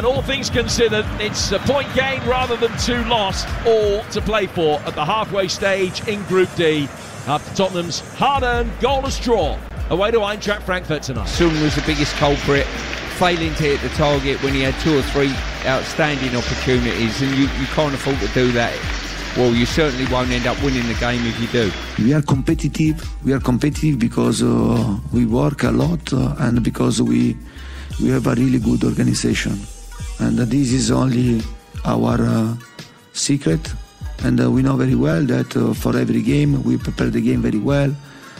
And all things considered, it's a point gain rather than two lost, all to play for at the halfway stage in Group D after Tottenham's hard-earned goalless draw away to Eintracht Frankfurt tonight. Son was the biggest culprit, failing to hit the target when he had two or three outstanding opportunities, and you, you can't afford to do that. Well, you certainly won't end up winning the game if you do. We are competitive. We are competitive because uh, we work a lot uh, and because we we have a really good organization. And this is only our uh, secret. And uh, we know very well that uh, for every game, we prepare the game very well,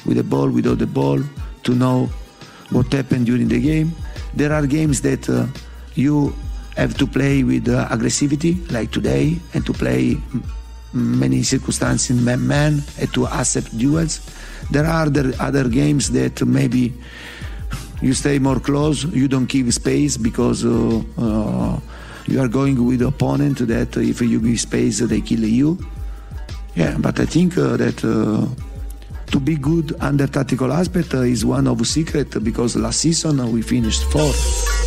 with the ball, without the ball, to know what happened during the game. There are games that uh, you have to play with uh, aggressivity, like today, and to play many circumstances man-man and to accept duels. There are other, other games that maybe you stay more close, you don't give space because uh, uh, you are going with opponent that if you give space, they kill you. Yeah, but I think uh, that to be good under tactical aspect is one of secret because last season we finished fourth.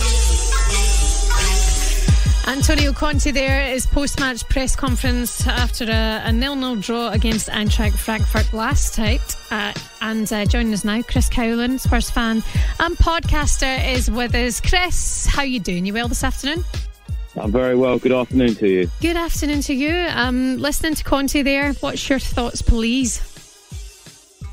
Antonio Conte there is post-match press conference after a, a nil-nil draw against Eintracht Frankfurt last night. Uh, and uh, joining us now, Chris Cowlin, Spurs fan and podcaster, is with us. Chris, how you doing? You well this afternoon? I'm very well. Good afternoon to you. Good afternoon to you. Um, listening to Conte there, what's your thoughts, please?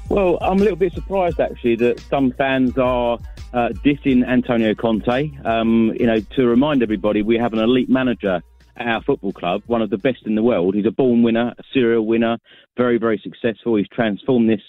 Well, I'm a little bit surprised actually that some fans are uh, dissing Antonio Conte. Um, you know, to remind everybody, we have an elite manager at our football club, one of the best in the world. He's a born winner, a serial winner, very, very successful. He's transformed this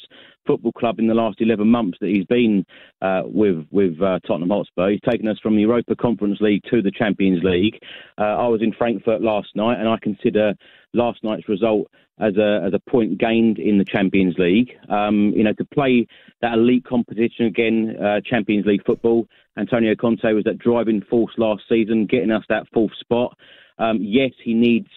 football club in the last 11 months that he's been uh, with with uh, Tottenham Hotspur. He's taken us from the Europa Conference League to the Champions League. Uh, I was in Frankfurt last night, and I consider last night's result as a as a point gained in the Champions League. Um, you know, to play that elite competition again, uh, Champions League football. Antonio Conte was that driving force last season, getting us that fourth spot. Um, yes, he needs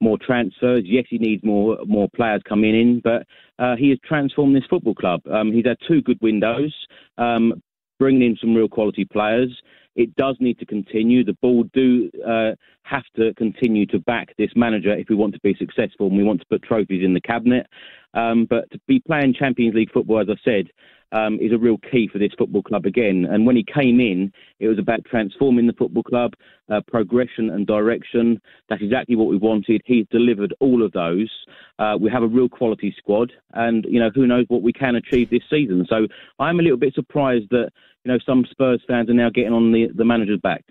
more transfers. Yes, he needs more more players coming in, but uh, he has transformed this football club. Um, he's had two good windows, um, bringing in some real quality players. It does need to continue. The board do uh, have to continue to back this manager if we want to be successful and we want to put trophies in the cabinet. Um, but to be playing Champions League football, as I said, um, is a real key for this football club again. And when he came in, it was about transforming the football club, uh, progression and direction. That's exactly what we wanted. He's delivered all of those. Uh, we have a real quality squad, and you know who knows what we can achieve this season. So I'm a little bit surprised that you know some Spurs fans are now getting on the the manager's back.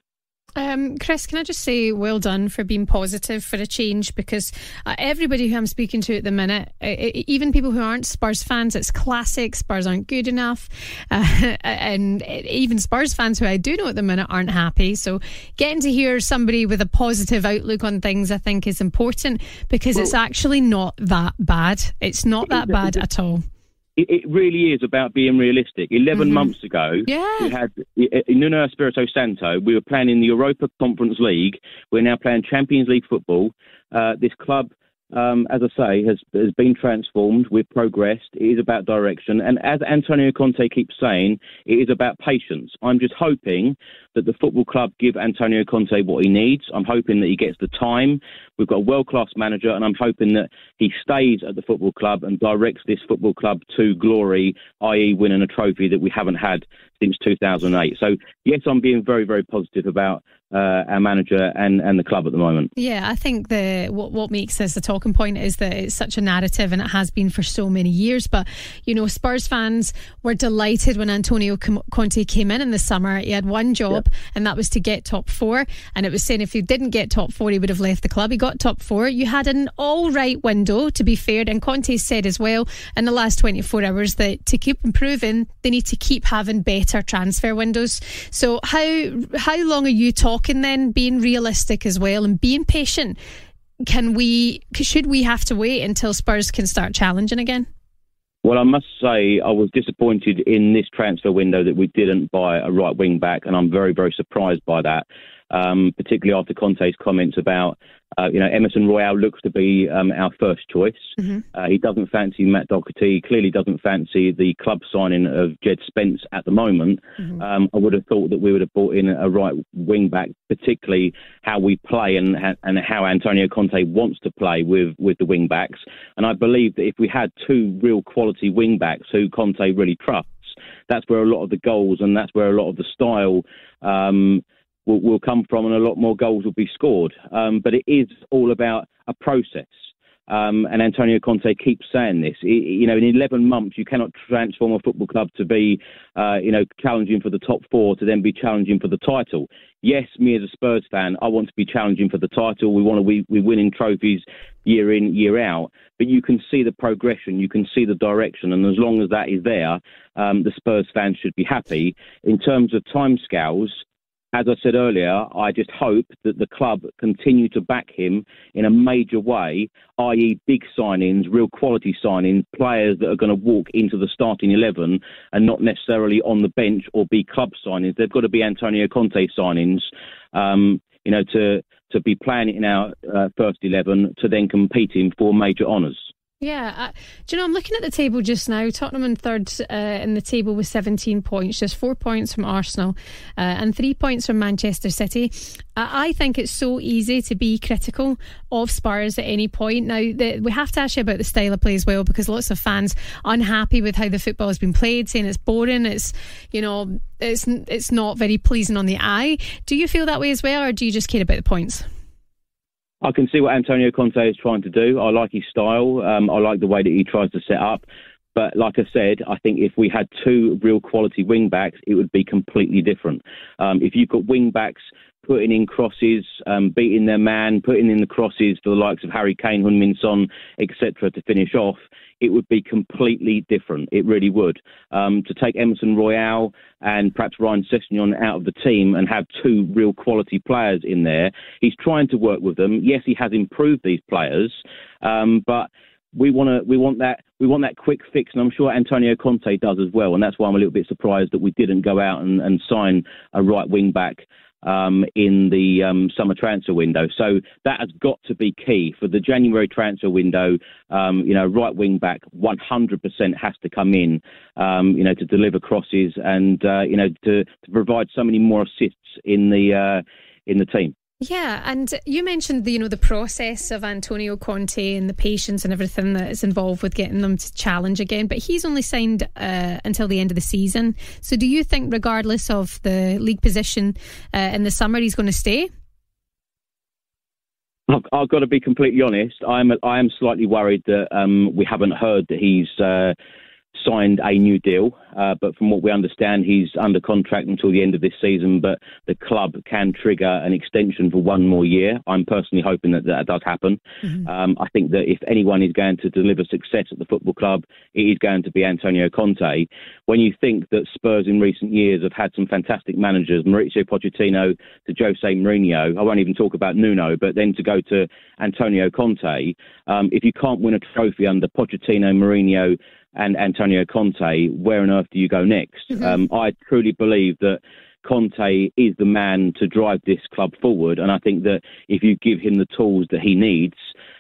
Um, Chris, can I just say well done for being positive for a change because uh, everybody who I'm speaking to at the minute, uh, even people who aren't Spurs fans, it's classic. Spurs aren't good enough. Uh, and even Spurs fans who I do know at the minute aren't happy. So getting to hear somebody with a positive outlook on things, I think, is important because well, it's actually not that bad. It's not that bad at all it, really is about being realistic. 11 mm-hmm. months ago, yeah. we had in Nuno Espirito Santo, we were playing in the Europa Conference League. We're now playing Champions League football. Uh, this club um, as I say, has has been transformed. We've progressed. It is about direction, and as Antonio Conte keeps saying, it is about patience. I'm just hoping that the football club give Antonio Conte what he needs. I'm hoping that he gets the time. We've got a world class manager, and I'm hoping that he stays at the football club and directs this football club to glory, i.e., winning a trophy that we haven't had since 2008. So, yes, I'm being very, very positive about uh, our manager and, and the club at the moment. Yeah, I think the what what makes this a talking point is that it's such a narrative and it has been for so many years. But you know, Spurs fans were delighted when Antonio Conte came in in the summer. He had one job, and that was to get top four. And it was saying if he didn't get top four, he would have left the club. He got top four. You had an all right window, to be fair. And Conte said as well in the last 24 hours that to keep improving, they need to keep having better transfer windows. So how how long are you talking then, being realistic as well and being patient. Can we, should we have to wait until Spurs can start challenging again? Well, I must say I was disappointed in this transfer window that we didn't buy a right wing back, and I'm very, very surprised by that um, particularly after Conte's comments about, uh, you know, Emerson Royal looks to be um, our first choice. Mm-hmm. Uh, he doesn't fancy Matt Doherty. Clearly doesn't fancy the club signing of Jed Spence at the moment. Mm-hmm. Um, I would have thought that we would have brought in a right wing back, particularly how we play and and how Antonio Conte wants to play with with the wing backs. And I believe that if we had two real quality wing backs who Conte really trusts, that's where a lot of the goals and that's where a lot of the style. Um, will, will come from, and a lot more goals will be scored. Um, but it is all about a process. Um, and Antonio Conte keeps saying this. You know, in 11 months, you cannot transform a football club to be, uh, you know, challenging for the top four to then be challenging for the title. Yes, me as a Spurs fan, I want to be challenging for the title. We want to be we winning trophies year in, year out. But you can see the progression, you can see the direction, and as long as that is there, um, the Spurs fans should be happy. In terms of timescales, as I said earlier, I just hope that the club continue to back him in a major way, i.e., big signings, real quality signings, players that are going to walk into the starting 11 and not necessarily on the bench or be club signings. They've got to be Antonio Conte signings, um, you know, to, to be playing in our uh, first 11 to then competing for major honours. Yeah, uh, do you know? I'm looking at the table just now. Tottenham in third uh, in the table with 17 points, just four points from Arsenal, uh, and three points from Manchester City. I think it's so easy to be critical of Spurs at any point. Now, the, we have to ask you about the style of play as well, because lots of fans unhappy with how the football has been played, saying it's boring, it's you know, it's it's not very pleasing on the eye. Do you feel that way as well, or do you just care about the points? I can see what Antonio Conte is trying to do. I like his style. Um, I like the way that he tries to set up. But like I said, I think if we had two real quality wing backs, it would be completely different. Um, if you've got wing backs putting in crosses, um, beating their man, putting in the crosses for the likes of Harry Kane, Heung-min Son, etc., to finish off, it would be completely different. It really would. Um, to take Emerson Royal and perhaps Ryan Sessegnon out of the team and have two real quality players in there, he's trying to work with them. Yes, he has improved these players, um, but we want to we want that we want that quick fix, and I'm sure Antonio Conte does as well. And that's why I'm a little bit surprised that we didn't go out and, and sign a right wing back um, in the um, summer transfer window. So that has got to be key for the January transfer window. Um, you know, right wing back 100% has to come in. Um, you know, to deliver crosses and uh, you know to, to provide so many more assists in the uh, in the team. Yeah, and you mentioned the you know the process of Antonio Conte and the patience and everything that is involved with getting them to challenge again. But he's only signed uh, until the end of the season. So, do you think, regardless of the league position uh, in the summer, he's going to stay? I've, I've, got to be completely honest. I'm I am slightly worried that um, we haven't heard that he's. Uh, signed a new deal, uh, but from what we understand, he's under contract until the end of this season. But the club can trigger an extension for one more year. I'm personally hoping that that does happen. Mm-hmm. Um, I think that if anyone is going to deliver success at the football club, it is going to be Antonio Conte. When you think that Spurs in recent years have had some fantastic managers, Mauricio Pochettino to Jose Mourinho, I won't even talk about Nuno, but then to go to Antonio Conte, um, if you can't win a trophy under Pochettino, Mourinho, and Antonio Conte, where on earth do you go next? Mm-hmm. Um, I truly believe that Conte is the man to drive this club forward, and I think that if you give him the tools that he needs,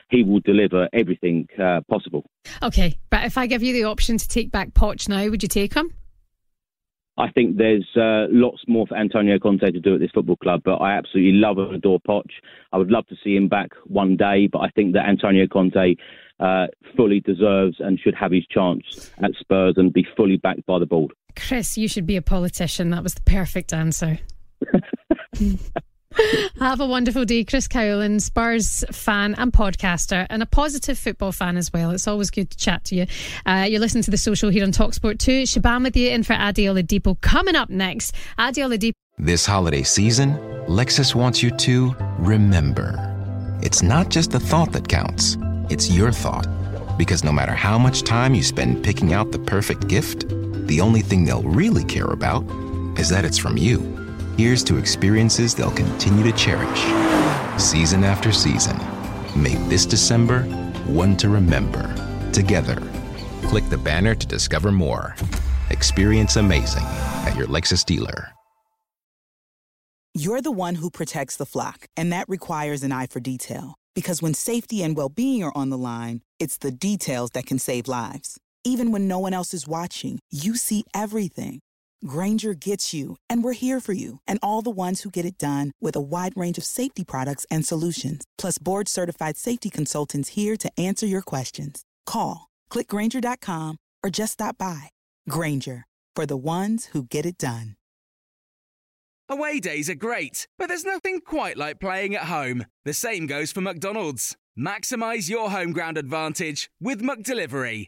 he will deliver everything uh, possible. Okay, but if I give you the option to take back Poch now, would you take him? I think there's uh, lots more for Antonio Conte to do at this football club, but I absolutely love and adore Poch. I would love to see him back one day, but I think that Antonio Conte uh, fully deserves and should have his chance at Spurs and be fully backed by the board. Chris, you should be a politician. That was the perfect answer. Have a wonderful day, Chris Cowlin, Spurs fan and podcaster, and a positive football fan as well. It's always good to chat to you. Uh, you're listening to the social here on Talksport 2. Shaban with you in for Adi Oladipo. Coming up next, Adi Oladipo. This holiday season, Lexus wants you to remember. It's not just the thought that counts, it's your thought. Because no matter how much time you spend picking out the perfect gift, the only thing they'll really care about is that it's from you. Here's to experiences they'll continue to cherish. Season after season. Make this December one to remember. Together. Click the banner to discover more. Experience amazing at your Lexus dealer. You're the one who protects the flock, and that requires an eye for detail. Because when safety and well being are on the line, it's the details that can save lives. Even when no one else is watching, you see everything Grainger gets you, and we're here for you and all the ones who get it done with a wide range of safety products and solutions, plus board certified safety consultants here to answer your questions. Call, clickgrainger.com, or just stop by. Grainger, for the ones who get it done. Away days are great, but there's nothing quite like playing at home. The same goes for McDonald's. Maximize your home ground advantage with McDelivery.